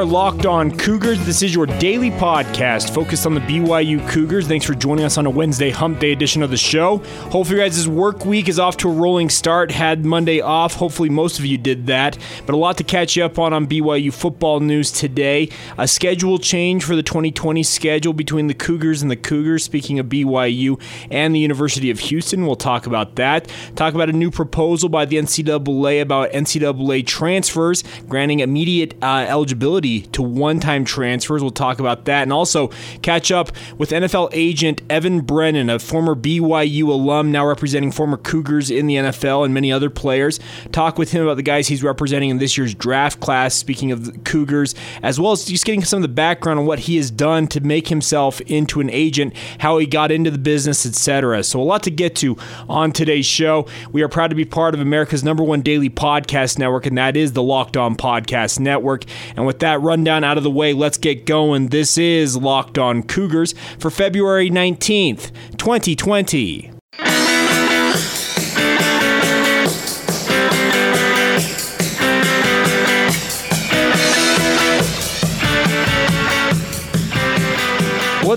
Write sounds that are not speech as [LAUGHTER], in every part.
are Locked On Cougars. This is your daily podcast focused on the BYU Cougars. Thanks for joining us on a Wednesday hump day edition of the show. Hopefully, you guys' work week is off to a rolling start. Had Monday off. Hopefully, most of you did that. But a lot to catch you up on on BYU football news today. A schedule change for the 2020 schedule between the Cougars and the Cougars. Speaking of BYU and the University of Houston, we'll talk about that. Talk about a new proposal by the NCAA about NCAA transfers, granting immediate uh, eligibility to one time transfers. We'll talk about that. And also catch up with NFL agent Evan Brennan, a former BYU alum, now representing former Cougars in the NFL and many other players. Talk with him about the guys he's representing in this year's draft class, speaking of the Cougars, as well as just getting some of the background on what he has done to make himself into an agent, how he got into the business, etc. So, a lot to get to on today's show. We are proud to be part of America's number one daily podcast network, and that is the Locked On Podcast Network. And with that rundown out of the way, let's get going. This is Locked On Cougars for February 19th, 2020.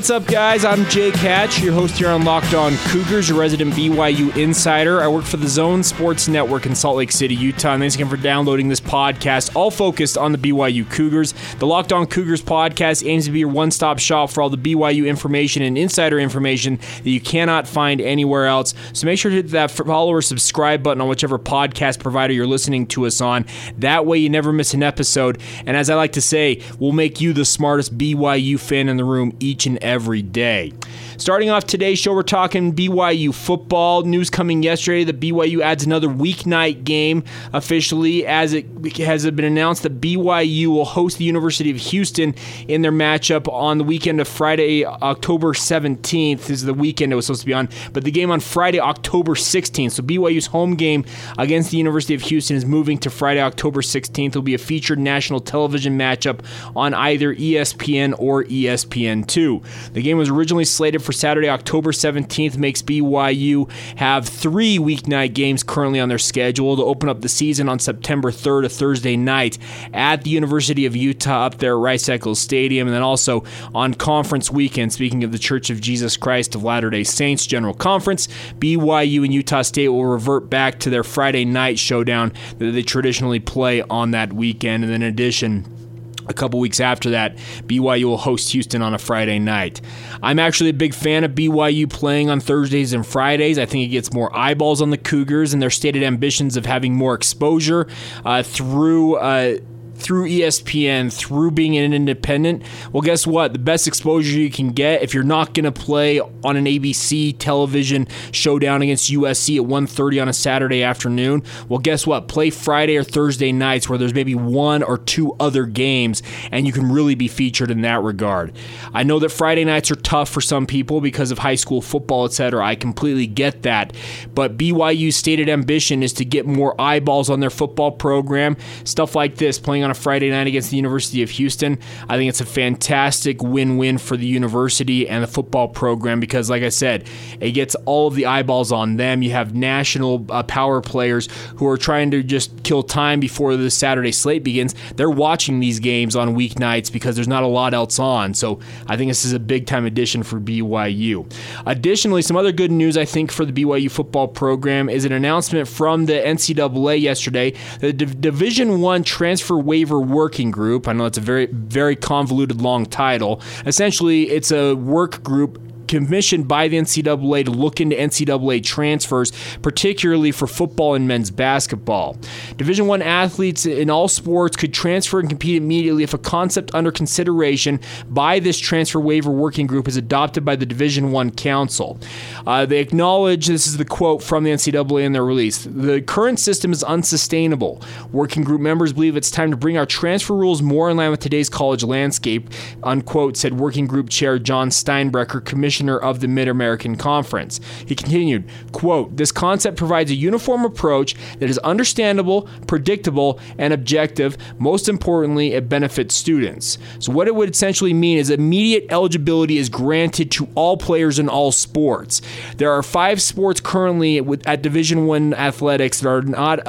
What's up, guys? I'm Jake Hatch, your host here on Locked On Cougars, your resident BYU insider. I work for the Zone Sports Network in Salt Lake City, Utah. And thanks again for downloading this podcast, all focused on the BYU Cougars. The Locked On Cougars podcast aims to be your one stop shop for all the BYU information and insider information that you cannot find anywhere else. So make sure to hit that follow or subscribe button on whichever podcast provider you're listening to us on. That way, you never miss an episode. And as I like to say, we'll make you the smartest BYU fan in the room each and every day. Starting off today's show, we're talking BYU football. News coming yesterday that BYU adds another weeknight game officially, as it has been announced that BYU will host the University of Houston in their matchup on the weekend of Friday, October 17th. This is the weekend it was supposed to be on, but the game on Friday, October 16th. So BYU's home game against the University of Houston is moving to Friday, October 16th. It'll be a featured national television matchup on either ESPN or ESPN2. The game was originally slated for Saturday, October 17th, makes BYU have three weeknight games currently on their schedule to open up the season on September 3rd, a Thursday night, at the University of Utah up there at Rice Eccles Stadium, and then also on conference weekend, speaking of the Church of Jesus Christ of Latter day Saints General Conference, BYU and Utah State will revert back to their Friday night showdown that they traditionally play on that weekend. And in addition, a couple weeks after that, BYU will host Houston on a Friday night. I'm actually a big fan of BYU playing on Thursdays and Fridays. I think it gets more eyeballs on the Cougars and their stated ambitions of having more exposure uh, through. Uh, through ESPN, through being an independent, well, guess what? The best exposure you can get if you're not going to play on an ABC television showdown against USC at 1:30 on a Saturday afternoon, well, guess what? Play Friday or Thursday nights where there's maybe one or two other games, and you can really be featured in that regard. I know that Friday nights are tough for some people because of high school football, etc. I completely get that, but BYU's stated ambition is to get more eyeballs on their football program, stuff like this, playing on a Friday night against the University of Houston. I think it's a fantastic win win for the university and the football program because, like I said, it gets all of the eyeballs on them. You have national uh, power players who are trying to just kill time before the Saturday slate begins. They're watching these games on weeknights because there's not a lot else on. So I think this is a big time addition for BYU. Additionally, some other good news I think for the BYU football program is an announcement from the NCAA yesterday. The Division One transfer waiver working group. I know it's a very very convoluted long title. Essentially, it's a work group commissioned by the NCAA to look into NCAA transfers, particularly for football and men's basketball. Division One athletes in all sports could transfer and compete immediately if a concept under consideration by this transfer waiver working group is adopted by the Division One Council. Uh, they acknowledge this is the quote from the NCAA in their release. The current system is unsustainable. Working group members believe it's time to bring our transfer rules more in line with today's college landscape. Unquote said working group chair Jon Steinbrecher, commissioner of the Mid-American Conference. He continued, quote, "This concept provides a uniform approach that is understandable, predictable, and objective. Most importantly, it benefits students." So what it would essentially mean is immediate eligibility is granted to all players in all sports. There are 5 sports currently at Division 1 athletics that are not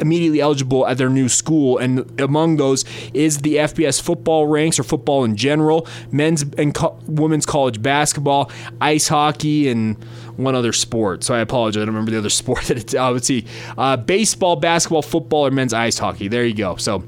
immediately eligible at their new school. And among those is the FBS football ranks or football in general, men's and co- women's college basketball, ice hockey, and one other sport. So I apologize. I don't remember the other [LAUGHS] sport that it's. Uh, let's see, uh, baseball, basketball, football, or men's ice hockey. There you go. So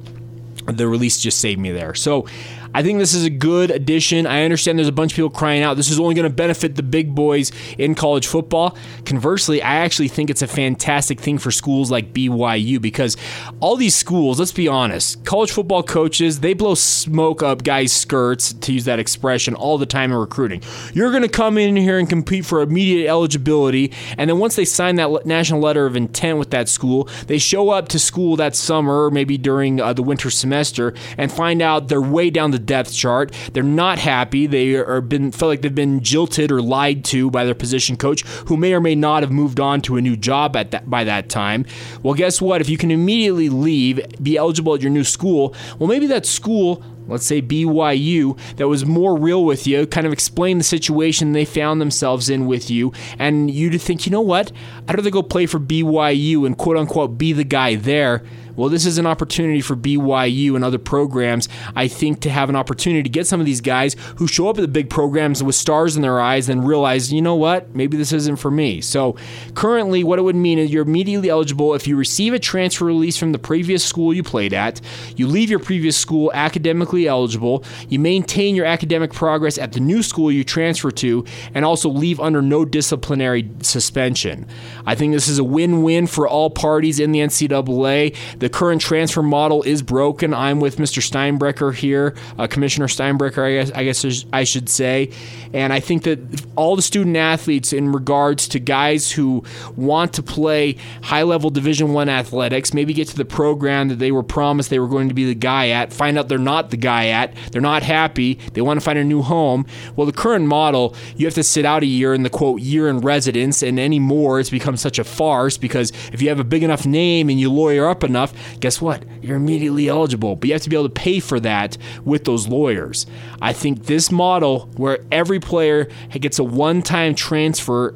the release just saved me there. So I think this is a good addition. I understand there's a bunch of people crying out this is only going to benefit the big boys in college football. Conversely, I actually think it's a fantastic thing for schools like BYU because all these schools, let's be honest, college football coaches, they blow smoke up guys' skirts, to use that expression, all the time in recruiting. You're going to come in here and compete for immediate eligibility, and then once they sign that national letter of intent with that school, they show up to school that summer, maybe during uh, the winter semester, and find out they're way down the depth chart. They're not happy. They are been felt like they've been jilted or lied to by their position coach, who may or may not have moved on to a new job at that by that time. Well, guess what? If you can immediately leave, be eligible at your new school, well, maybe that school let's say BYU, that was more real with you, kind of explain the situation they found themselves in with you, and you to think, you know what, I'd rather go play for BYU and quote unquote be the guy there well, this is an opportunity for BYU and other programs, I think, to have an opportunity to get some of these guys who show up at the big programs with stars in their eyes and realize, you know what, maybe this isn't for me. So, currently, what it would mean is you're immediately eligible if you receive a transfer release from the previous school you played at, you leave your previous school academically eligible, you maintain your academic progress at the new school you transfer to, and also leave under no disciplinary suspension. I think this is a win win for all parties in the NCAA. The current transfer model is broken. I'm with Mr. Steinbrecher here, uh, Commissioner Steinbrecher, I guess, I guess I should say. And I think that all the student athletes, in regards to guys who want to play high level Division One athletics, maybe get to the program that they were promised they were going to be the guy at, find out they're not the guy at, they're not happy, they want to find a new home. Well, the current model, you have to sit out a year in the quote year in residence, and anymore it's become such a farce because if you have a big enough name and you lawyer up enough, guess what? You're immediately eligible, but you have to be able to pay for that with those lawyers. I think this model where every player gets a one-time transfer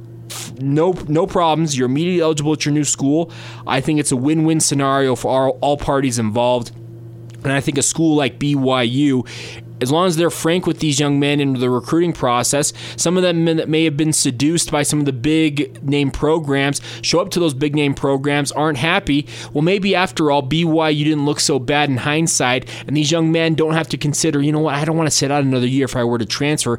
no no problems. You're immediately eligible at your new school. I think it's a win-win scenario for all, all parties involved. And I think a school like BYU as long as they're frank with these young men in the recruiting process, some of them that may have been seduced by some of the big name programs show up to those big name programs, aren't happy. Well, maybe after all, BYU didn't look so bad in hindsight, and these young men don't have to consider, you know what, I don't want to sit out another year if I were to transfer.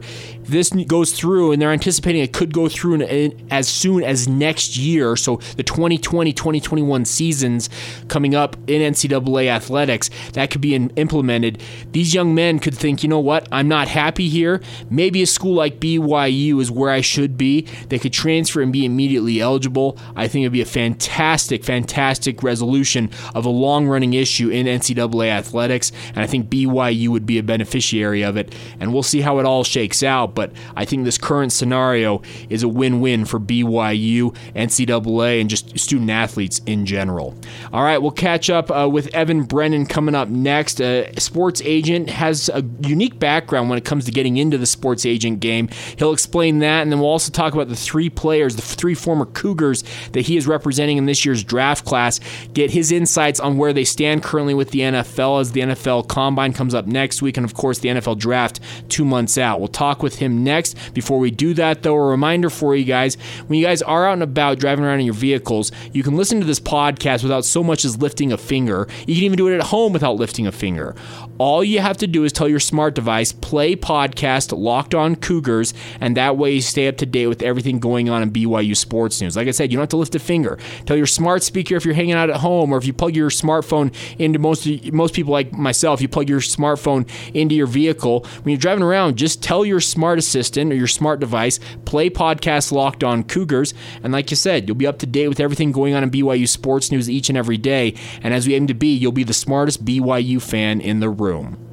This goes through, and they're anticipating it could go through as soon as next year, so the 2020 2021 seasons coming up in NCAA athletics, that could be in, implemented. These young men could think, you know what, I'm not happy here. Maybe a school like BYU is where I should be. They could transfer and be immediately eligible. I think it'd be a fantastic, fantastic resolution of a long running issue in NCAA athletics. And I think BYU would be a beneficiary of it. And we'll see how it all shakes out. But I think this current scenario is a win win for BYU, NCAA, and just student athletes in general. All right, we'll catch up uh, with Evan Brennan coming up next. A sports agent has a unique background when it comes to getting into the sports agent game. He'll explain that, and then we'll also talk about the three players, the three former Cougars that he is representing in this year's draft class, get his insights on where they stand currently with the NFL as the NFL Combine comes up next week, and of course, the NFL Draft two months out. We'll talk with him next. Before we do that, though, a reminder for you guys when you guys are out and about driving around in your vehicles, you can listen to this podcast without so much as lifting a finger. You can even do it at home without lifting a finger. All you have to do is tell your smart device, play podcast Locked On Cougars, and that way you stay up to date with everything going on in BYU sports news. Like I said, you don't have to lift a finger. Tell your smart speaker if you're hanging out at home, or if you plug your smartphone into most most people like myself, you plug your smartphone into your vehicle when you're driving around. Just tell your smart assistant or your smart device, play podcast Locked On Cougars, and like you said, you'll be up to date with everything going on in BYU sports news each and every day. And as we aim to be, you'll be the smartest BYU fan in the room.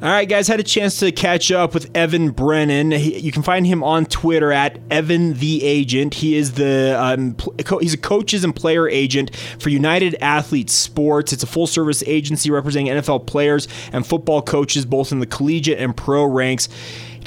All right, guys, had a chance to catch up with Evan Brennan. He, you can find him on Twitter at Evan the Agent. He is the um, he's a coaches and player agent for United Athletes Sports. It's a full service agency representing NFL players and football coaches both in the collegiate and pro ranks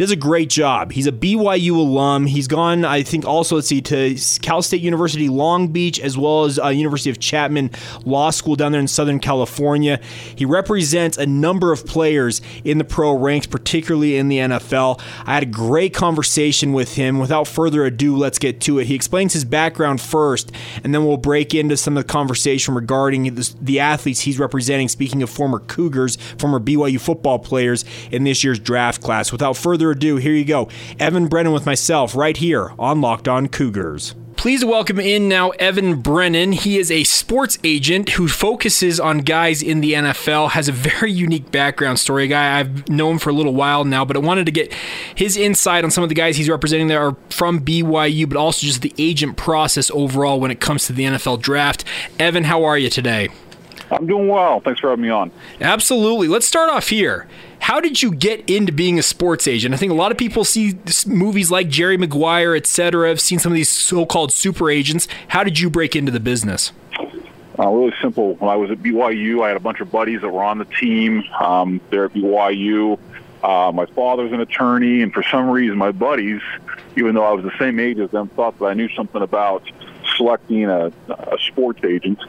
does a great job. He's a BYU alum. He's gone, I think, also let's see to Cal State University Long Beach as well as uh, University of Chapman Law School down there in Southern California. He represents a number of players in the pro ranks, particularly in the NFL. I had a great conversation with him. Without further ado, let's get to it. He explains his background first, and then we'll break into some of the conversation regarding the athletes he's representing. Speaking of former Cougars, former BYU football players in this year's draft class. Without further ado, here you go. Evan Brennan with myself right here on Locked On Cougars. Please welcome in now Evan Brennan. He is a sports agent who focuses on guys in the NFL, has a very unique background story. A guy I've known for a little while now, but I wanted to get his insight on some of the guys he's representing that are from BYU, but also just the agent process overall when it comes to the NFL draft. Evan, how are you today? I'm doing well. Thanks for having me on. Absolutely. Let's start off here. How did you get into being a sports agent? I think a lot of people see movies like Jerry Maguire, etc. Have seen some of these so-called super agents. How did you break into the business? Uh, really simple. When I was at BYU, I had a bunch of buddies that were on the team. Um, there at BYU, uh, my father's an attorney, and for some reason, my buddies, even though I was the same age as them, thought that I knew something about selecting a, a sports agent.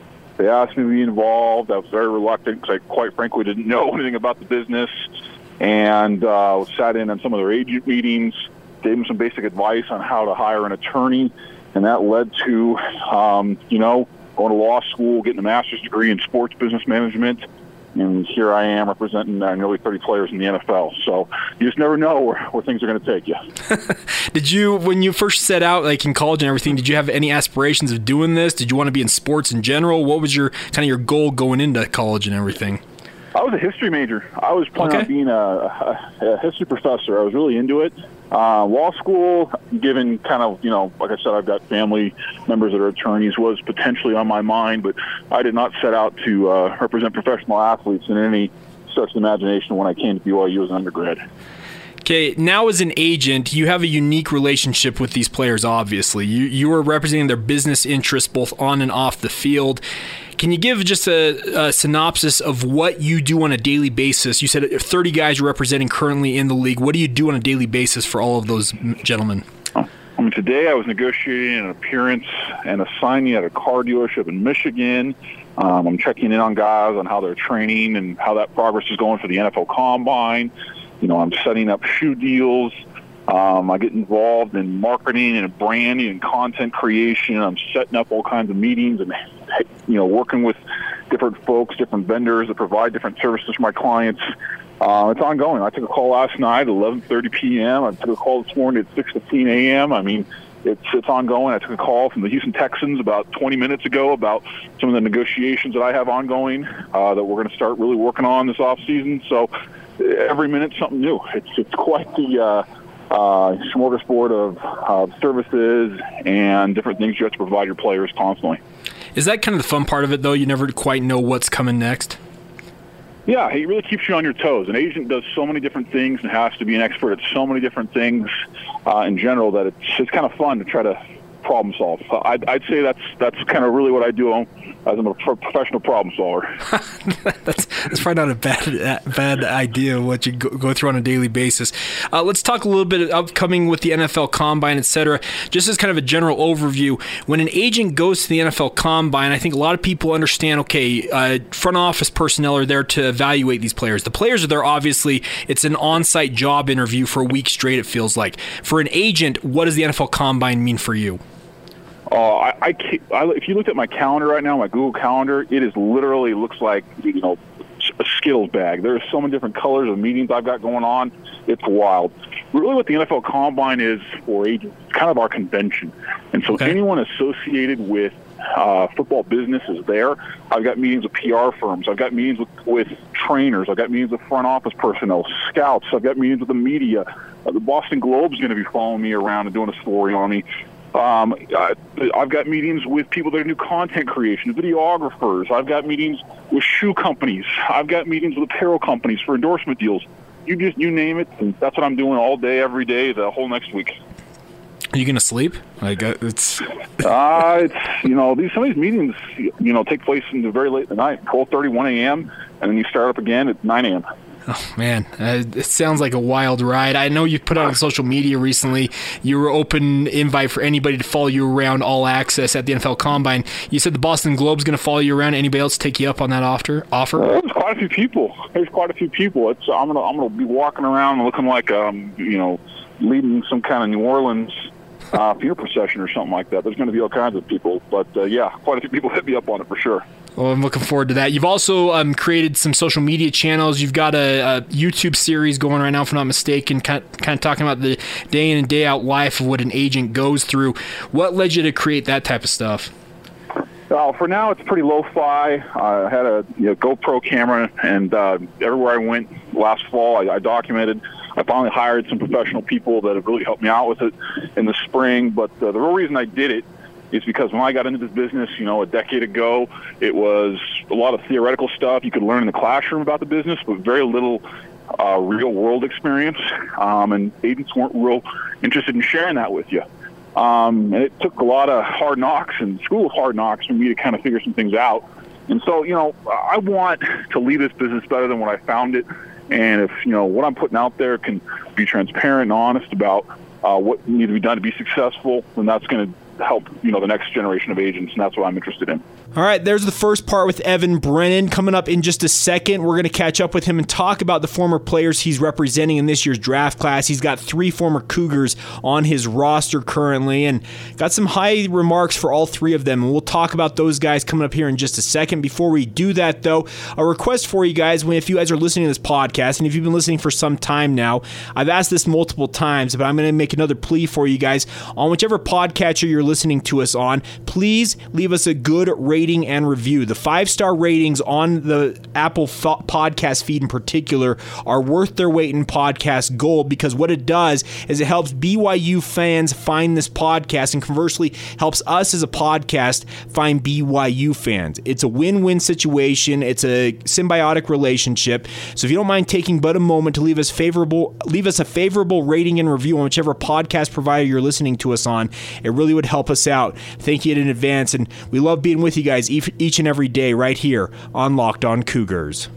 They asked me to be involved. I was very reluctant because I, quite frankly, didn't know [LAUGHS] anything about the business. And uh, sat in on some of their agent meetings, gave them some basic advice on how to hire an attorney, and that led to, um, you know, going to law school, getting a master's degree in sports business management, and here I am representing uh, nearly 30 players in the NFL. So you just never know where, where things are going to take you. [LAUGHS] did you, when you first set out, like in college and everything, did you have any aspirations of doing this? Did you want to be in sports in general? What was your kind of your goal going into college and everything? I was a history major. I was planning okay. on being a, a, a, history professor. I was really into it. Uh, law school, given kind of, you know, like I said, I've got family members that are attorneys, was potentially on my mind, but I did not set out to uh, represent professional athletes in any such imagination when I came to BYU as an undergrad. Okay, now as an agent, you have a unique relationship with these players, obviously. You, you are representing their business interests both on and off the field. Can you give just a, a, synopsis of what you do on a daily basis? You said 30 guys you're representing currently in the league. What do you do on a daily basis for all of those gentlemen? I mean, today I was negotiating an appearance and a signing at a car dealership in Michigan. Um, I'm checking in on guys on how they're training and how that progress is going for the NFL Combine. You know, I'm setting up shoe deals. Um, I get involved in marketing and branding and content creation. I'm setting up all kinds of meetings and, you know, working with different folks, different vendors that provide different services for my clients. Uh, it's ongoing. I took a call last night at 11:30 p.m. I took a call this morning at 6:15 a.m. I mean, it's it's ongoing. I took a call from the Houston Texans about 20 minutes ago about some of the negotiations that I have ongoing uh, that we're going to start really working on this off season. So every minute something new. It's it's quite the uh, uh, smorgasbord of uh, services and different things you have to provide your players constantly. Is that kind of the fun part of it, though? You never quite know what's coming next. Yeah, it really keeps you on your toes. An agent does so many different things and has to be an expert at so many different things uh, in general that it's it's kind of fun to try to problem solve. I'd, I'd say that's that's kind of really what I do as I'm a professional problem solver. [LAUGHS] that's, that's probably not a bad bad idea what you go, go through on a daily basis. Uh, let's talk a little bit upcoming with the NFL Combine, etc. Just as kind of a general overview, when an agent goes to the NFL Combine, I think a lot of people understand. Okay, uh, front office personnel are there to evaluate these players. The players are there. Obviously, it's an on-site job interview for a week straight. It feels like for an agent, what does the NFL Combine mean for you? Uh, I, I, I, if you looked at my calendar right now, my Google Calendar, it is literally looks like you know a Skittles bag. There are so many different colors of meetings I've got going on. It's wild. Really, what the NFL Combine is for agents, kind of our convention, and so okay. anyone associated with uh, football business is there. I've got meetings with PR firms. I've got meetings with, with trainers. I've got meetings with front office personnel, scouts. I've got meetings with the media. Uh, the Boston Globe is going to be following me around and doing a story on me. Um, I, I've got meetings with people that do content creation, videographers. I've got meetings with shoe companies. I've got meetings with apparel companies for endorsement deals. You just you name it, and that's what I'm doing all day, every day, the whole next week. Are you gonna sleep? Like uh, it's. [LAUGHS] uh, it's you know these some of these meetings you know take place in the very late at the night, 12:30, 1 a.m., and then you start up again at 9 a.m. Oh man, uh, it sounds like a wild ride. I know you put out on social media recently. You were open invite for anybody to follow you around, all access at the NFL Combine. You said the Boston Globe's going to follow you around. Anybody else take you up on that offer? Offer? there's quite a few people. There's quite a few people. It's I'm gonna I'm gonna be walking around looking like um you know leading some kind of New Orleans uh, funeral procession or something like that. There's going to be all kinds of people, but uh, yeah, quite a few people hit me up on it for sure. Well, I'm looking forward to that. You've also um, created some social media channels. You've got a, a, YouTube series going right now, if I'm not mistaken, kind of, kind of talking about the day in and day out life of what an agent goes through. What led you to create that type of stuff? Well, for now, it's pretty lo-fi. I had a you know, GoPro camera, and uh, everywhere I went last fall, I, I documented. I finally hired some professional people that have really helped me out with it in the spring. But uh, the real reason I did it is because when I got into this business, you know, a decade ago, it was a lot of theoretical stuff you could learn in the classroom about the business, but very little uh, real world experience. Um, and agents weren't real interested in sharing that with you. Um, and it took a lot of hard knocks and school of hard knocks for me to kind of figure some things out. And so, you know, I want to leave this business better than when I found it. And if, you know, what I'm putting out there can be transparent and honest about uh, what needs to be done to be successful, then that's going to help you know the next generation of agents, and that's what I'm interested in. All right, there's the first part with Evan Brennan. Coming up in just a second, we're going to catch up with him and talk about the former players he's representing in this year's draft class. He's got three former Cougars on his roster currently and got some high remarks for all three of them. And we'll talk about those guys coming up here in just a second. Before we do that, though, a request for you guys if you guys are listening to this podcast, and if you've been listening for some time now, I've asked this multiple times, but I'm going to make another plea for you guys on whichever podcatcher you're listening to us on. Please leave us a good rating rating and review. The five star ratings on the Apple podcast feed in particular are worth their weight in podcast gold because what it does is it helps BYU fans find this podcast and conversely helps us as a podcast find BYU fans. It's a win win situation, it's a symbiotic relationship. So if you don't mind taking but a moment to leave us favorable leave us a favorable rating and review on whichever podcast provider you're listening to us on, it really would help us out. Thank you in advance and we love being with you guys each and every day right here on Locked On Cougars.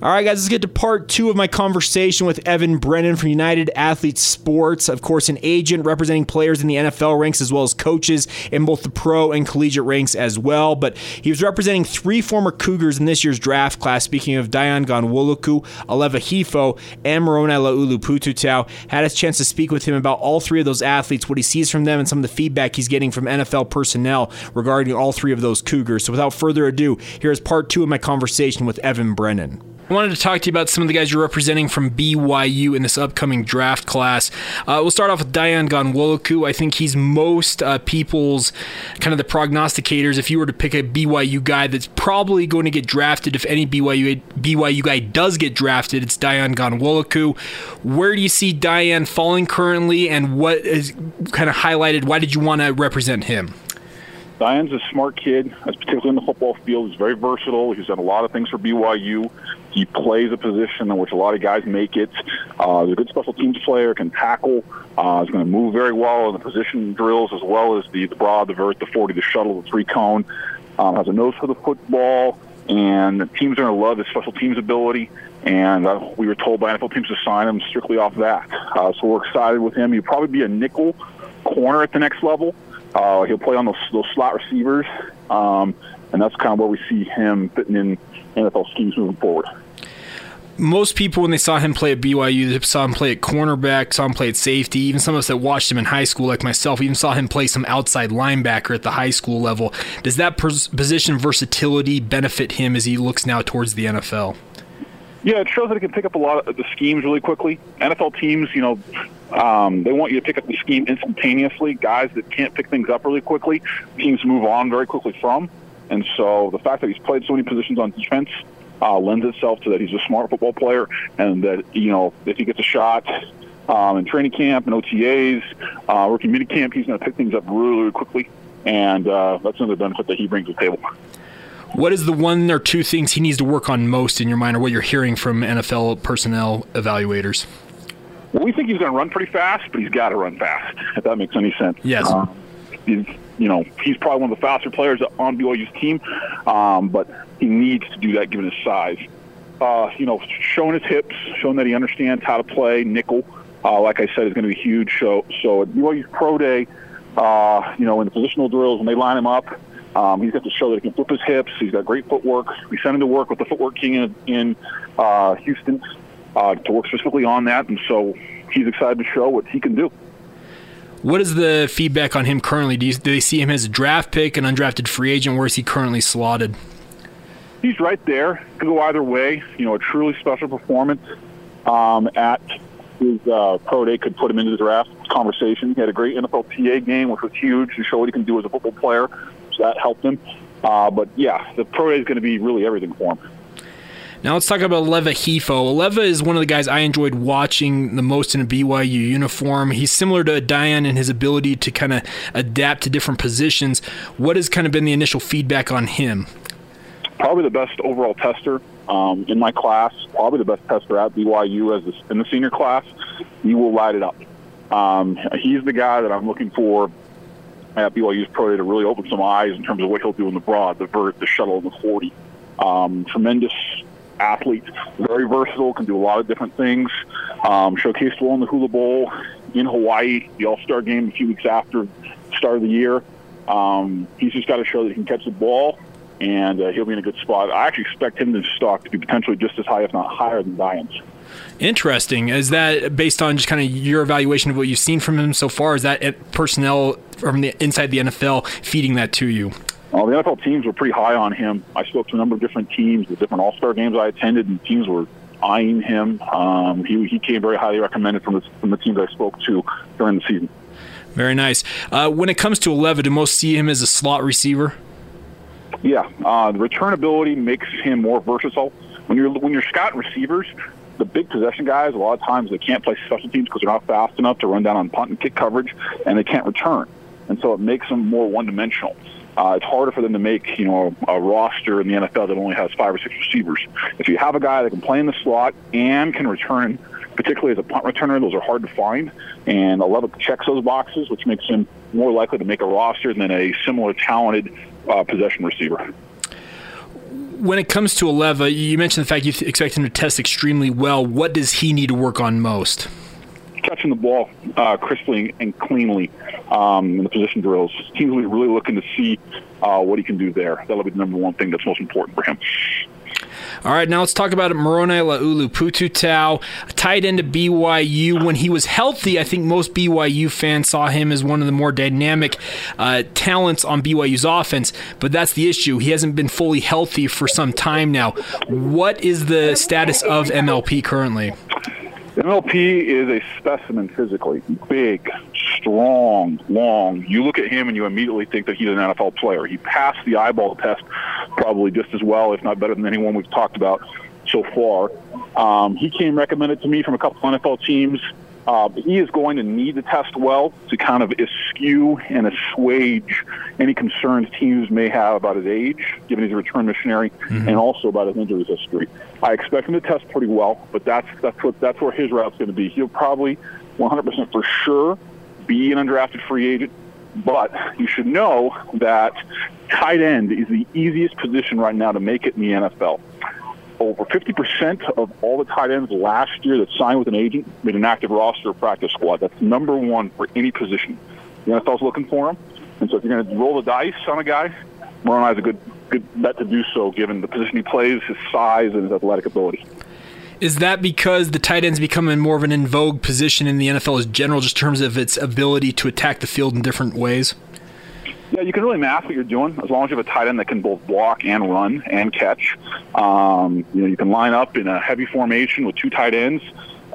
All right, guys, let's get to part two of my conversation with Evan Brennan from United Athletes Sports. Of course, an agent representing players in the NFL ranks as well as coaches in both the pro and collegiate ranks as well. But he was representing three former Cougars in this year's draft class. Speaking of Dayan Ghanwoloku, Aleva Hifo, and Moroni Laulu-Pututau, had a chance to speak with him about all three of those athletes, what he sees from them, and some of the feedback he's getting from NFL personnel regarding all three of those Cougars. So without further ado, here's part two of my conversation with Evan Brennan. I wanted to talk to you about some of the guys you're representing from BYU in this upcoming draft class. Uh, we'll start off with Dayan Ghanwoloku. I think he's most uh, people's kind of the prognosticators. If you were to pick a BYU guy that's probably going to get drafted, if any BYU BYU guy does get drafted, it's Dayan Ghanwoloku. Where do you see Dayan falling currently, and what is kind of highlighted? Why did you want to represent him? Dayan's a smart kid, particularly in the football field. He's very versatile. He's done a lot of things for BYU. He plays a position in which a lot of guys make it. Uh, he's a good special teams player, can tackle. Uh, he's going to move very well in the position drills as well as the, the broad, the vert, the 40, the shuttle, the three cone. Um, has a nose for the football, and teams are going to love his special teams ability. And uh, we were told by NFL teams to sign him strictly off that. Uh, so we're excited with him. He'll probably be a nickel corner at the next level. Uh, he'll play on those, those slot receivers, um, and that's kind of where we see him fitting in NFL schemes moving forward. Most people, when they saw him play at BYU, they saw him play at cornerback, saw him play at safety. Even some of us that watched him in high school, like myself, even saw him play some outside linebacker at the high school level. Does that position versatility benefit him as he looks now towards the NFL? Yeah, it shows that he can pick up a lot of the schemes really quickly. NFL teams, you know, um, they want you to pick up the scheme instantaneously. Guys that can't pick things up really quickly, teams move on very quickly from. And so the fact that he's played so many positions on defense uh, lends itself to that he's a smart football player, and that you know if he gets a shot um, in training camp and OTAs, uh, rookie mini camp, he's going to pick things up really, really quickly, and uh, that's another benefit that he brings to the table. What is the one or two things he needs to work on most in your mind, or what you're hearing from NFL personnel evaluators? Well, we think he's going to run pretty fast, but he's got to run fast. If that makes any sense. Yes. Um, he's, you know, he's probably one of the faster players on BYU's team, um, but he needs to do that given his size. uh, you know, showing his hips, showing that he understands how to play nickel. Uh, like I said, is going to be huge. So, so at BYU's pro day, uh, you know, in the positional drills when they line him up, um, he's got to show that he can flip his hips. He's got great footwork. We sent him to work with the footwork king in, in uh, Houston uh, to work specifically on that, and so he's excited to show what he can do. What is the feedback on him currently? Do, you, do they see him as a draft pick, an undrafted free agent? Where is he currently slotted? He's right there. Could go either way. You know, a truly special performance um, at his uh, pro day could put him into the draft conversation. He had a great NFLPA game, which was huge to show what he can do as a football player. So that helped him. Uh, but yeah, the pro day is going to be really everything for him. Now let's talk about Aleva Hifo. Aleva is one of the guys I enjoyed watching the most in a BYU uniform. He's similar to Dayan in his ability to kind of adapt to different positions. What has kind of been the initial feedback on him? Probably the best overall tester um, in my class. Probably the best tester at BYU as a, in the senior class. He will light it up. Um, he's the guy that I'm looking for at BYU's pro day to really open some eyes in terms of what he'll do in the broad, the vert, the shuttle, and the 40. Um, tremendous athlete, very versatile, can do a lot of different things. Um, showcased well in the Hula Bowl in Hawaii, the All Star game a few weeks after the start of the year. Um, he's just got to show that he can catch the ball, and uh, he'll be in a good spot. I actually expect him to stock to be potentially just as high, if not higher, than Dayan's. Interesting. Is that based on just kind of your evaluation of what you've seen from him so far? Is that personnel from the inside the NFL feeding that to you? Well, the NFL teams were pretty high on him. I spoke to a number of different teams, the different All Star games I attended, and teams were eyeing him. Um, he, he came very highly recommended from the, from the teams I spoke to during the season. Very nice. Uh, when it comes to Aleva, do most see him as a slot receiver? Yeah, uh, the return ability makes him more versatile. When you're when you're scouting receivers, the big possession guys, a lot of times they can't play special teams because they're not fast enough to run down on punt and kick coverage, and they can't return, and so it makes them more one-dimensional uh, it's harder for them to make you know a roster in the NFL that only has five or six receivers. If you have a guy that can play in the slot and can return, particularly as a punt returner, those are hard to find. And Aleva checks those boxes, which makes him more likely to make a roster than a similar talented uh, possession receiver when it comes to Aleva, you mentioned the fact you expect him to test extremely well. What does he need to work on most? catching the ball uh, crisply and cleanly um, in the position drills. Teams will be really looking to see uh, what he can do there. That'll be the number one thing that's most important for him. All right, now let's talk about Moroni Laulu Pututau, tight end of BYU. When he was healthy, I think most BYU fans saw him as one of the more dynamic uh, talents on BYU's offense, but that's the issue. He hasn't been fully healthy for some time now. What is the status of MLP currently? MLP is a specimen physically, big, strong, long. You look at him and you immediately think that he's an NFL player. He passed the eyeball test probably just as well, if not better than anyone we've talked about so far. Um, he came recommended to me from a couple NFL teams. Uh, he is going to need to test well to kind of eschew and assuage any concerns teams may have about his age, given he's a return missionary, mm-hmm. and also about his injury history. I expect him to test pretty well, but that's that's what that's where his route's going to be. He'll probably 100% for sure be an undrafted free agent, but you should know that tight end is the easiest position right now to make it in the NFL over 50% of all the tight ends last year that signed with an agent made an active roster or practice squad. That's number one for any position. The NFL's looking for him. And so if you're going to roll the dice on a guy, Moroni is a good good bet to do so given the position he plays, his size, and his athletic ability. Is that because the tight end's becoming more of an in vogue position in the NFL as general, just in terms of its ability to attack the field in different ways? Yeah, you can really mask what you're doing as long as you have a tight end that can both block and run and catch. Um, you know, you can line up in a heavy formation with two tight ends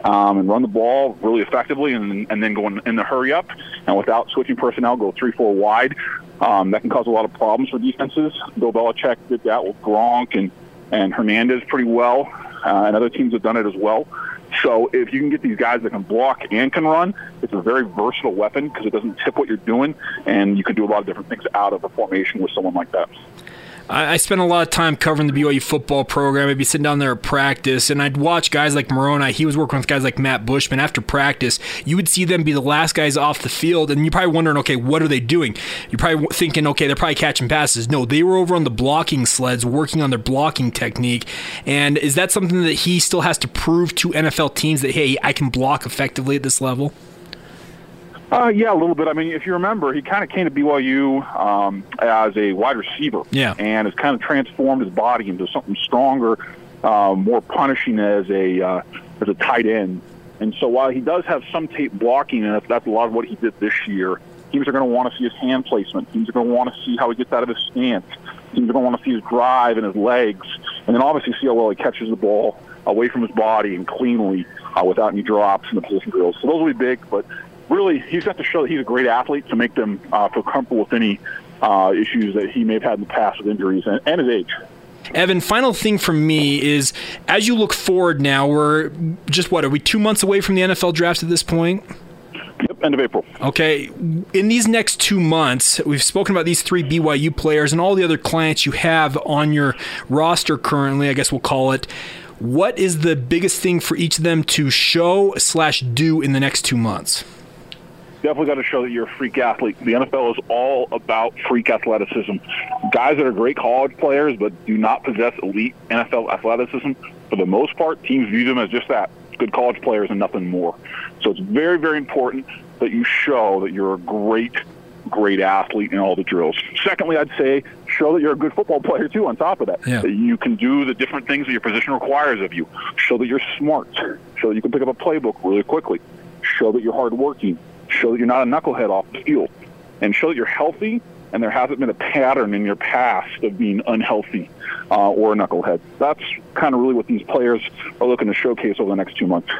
um, and run the ball really effectively, and, and then go in, in the hurry up and without switching personnel, go three, four wide. Um, that can cause a lot of problems for defenses. Bill Belichick did that with Gronk and and Hernandez pretty well, uh, and other teams have done it as well. So if you can get these guys that can block and can run, it's a very versatile weapon because it doesn't tip what you're doing, and you can do a lot of different things out of a formation with someone like that. I, I spent a lot of time covering the BYU football program. I'd be sitting down there at practice, and I'd watch guys like Moroni. He was working with guys like Matt Bushman. After practice, you would see them be the last guys off the field, and you're probably wondering, okay, what are they doing? You're probably thinking, okay, they're probably catching passes. No, they were over on the blocking sleds, working on their blocking technique. And is that something that he still has to prove to NFL teams that hey, I can block effectively at this level? Uh, yeah, a little bit. I mean, if you remember, he kind of came to BYU um, as a wide receiver, yeah, and has kind of transformed his body into something stronger, uh, more punishing as a uh, as a tight end. And so while he does have some tape blocking, and if that's a lot of what he did this year, teams are going to want to see his hand placement. Teams are going to want to see how he gets out of his stance. Teams are going to want to see his drive and his legs, and then obviously see how well he catches the ball away from his body and cleanly uh, without any drops in the position drills. So those will be big, but really, he's got to show that he's a great athlete to make them uh, feel comfortable with any uh, issues that he may have had in the past with injuries and, and his age. Evan, final thing from me is as you look forward now, we're just what are we two months away from the NFL draft at this point? Yep, end of April. Okay. In these next two months, we've spoken about these three BYU players and all the other clients you have on your roster currently, I guess we'll call it. What is the biggest thing for each of them to show slash do in the next two months? Definitely got to show that you're a freak athlete. The NFL is all about freak athleticism. Guys that are great college players but do not possess elite NFL athleticism, for the most part, teams view them as just that good college players and nothing more. So it's very, very important that you show that you're a great, great athlete in all the drills. Secondly, I'd say show that you're a good football player too. On top of that, yeah. that you can do the different things that your position requires of you. Show that you're smart. Show that you can pick up a playbook really quickly. Show that you're hardworking show that you're not a knucklehead off the field, and show that you're healthy and there hasn't been a pattern in your past of being unhealthy uh, or a knucklehead. That's kind of really what these players are looking to showcase over the next two months.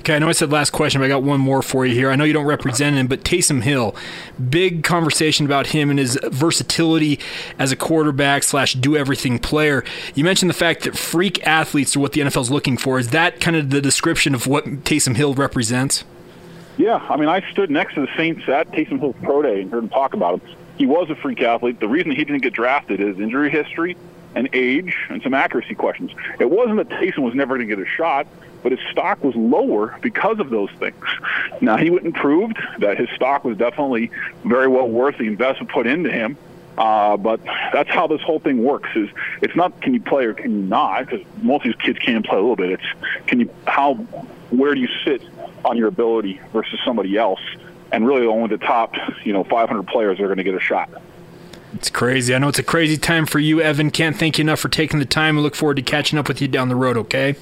Okay, I know I said last question, but I got one more for you here. I know you don't represent him, but Taysom Hill, big conversation about him and his versatility as a quarterback slash do everything player. You mentioned the fact that freak athletes are what the NFL is looking for. Is that kind of the description of what Taysom Hill represents? Yeah, I mean, I stood next to the Saints at Taysom Hill's pro day and heard him talk about him. He was a freak athlete. The reason he didn't get drafted is injury history and age and some accuracy questions. It wasn't that Taysom was never going to get a shot, but his stock was lower because of those things. Now, he went and proved that his stock was definitely very well worth the investment put into him. Uh, but that's how this whole thing works. Is it's not can you play or can you not? Because most of these kids can play a little bit. It's can you how where do you sit on your ability versus somebody else. And really, only the top, you know, 500 players are going to get a shot. It's crazy. I know it's a crazy time for you, Evan. Can't thank you enough for taking the time. We look forward to catching up with you down the road, okay?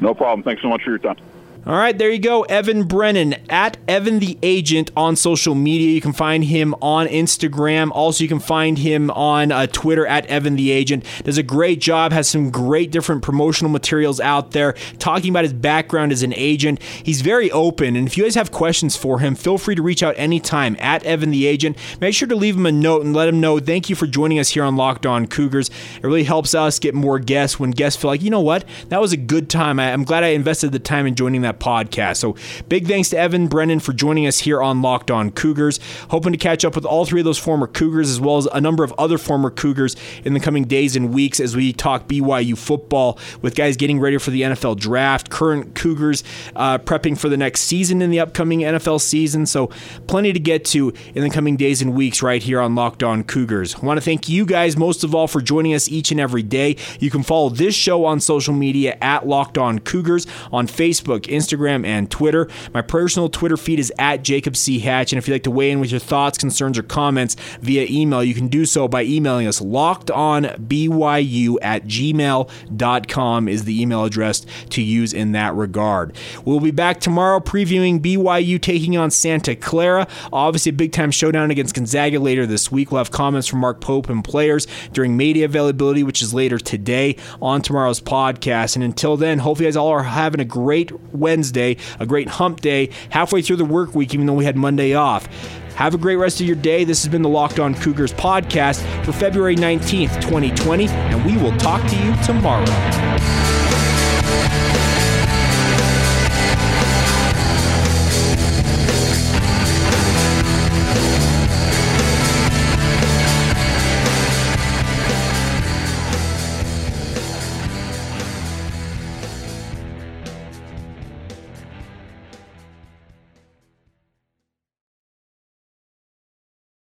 No problem. Thanks so much for your time. All right, there you go. Evan Brennan at Evan the Agent on social media. You can find him on Instagram. Also, you can find him on uh, Twitter at Evan the Agent. Does a great job, has some great different promotional materials out there talking about his background as an agent. He's very open, and if you guys have questions for him, feel free to reach out anytime at Evan the Agent. Make sure to leave him a note and let him know thank you for joining us here on Locked On Cougars. It really helps us get more guests when guests feel like, you know what, that was a good time. I, I'm glad I invested the time in joining that podcast. So big thanks to Evan Brennan for joining us here on Locked On Cougars. Hoping to catch up with all three of those former Cougars as well as a number of other former Cougars in the coming days and weeks as we talk BYU football with guys getting ready for the NFL draft, current Cougars uh, prepping for the next season in the upcoming NFL season. So plenty to get to in the coming days and weeks right here on Locked On Cougars. I want to thank you guys most of all for joining us each and every day. You can follow this show on social media at Locked On Cougars on Facebook, Instagram, Instagram, and Twitter. My personal Twitter feed is at Jacob C. Hatch. And if you'd like to weigh in with your thoughts, concerns, or comments via email, you can do so by emailing us lockedonbyu at gmail.com is the email address to use in that regard. We'll be back tomorrow previewing BYU taking on Santa Clara. Obviously, a big time showdown against Gonzaga later this week. We'll have comments from Mark Pope and players during media availability, which is later today on tomorrow's podcast. And until then, hopefully, you guys all are having a great Wednesday Wednesday, a great hump day, halfway through the work week, even though we had Monday off. Have a great rest of your day. This has been the Locked On Cougars podcast for February 19th, 2020, and we will talk to you tomorrow.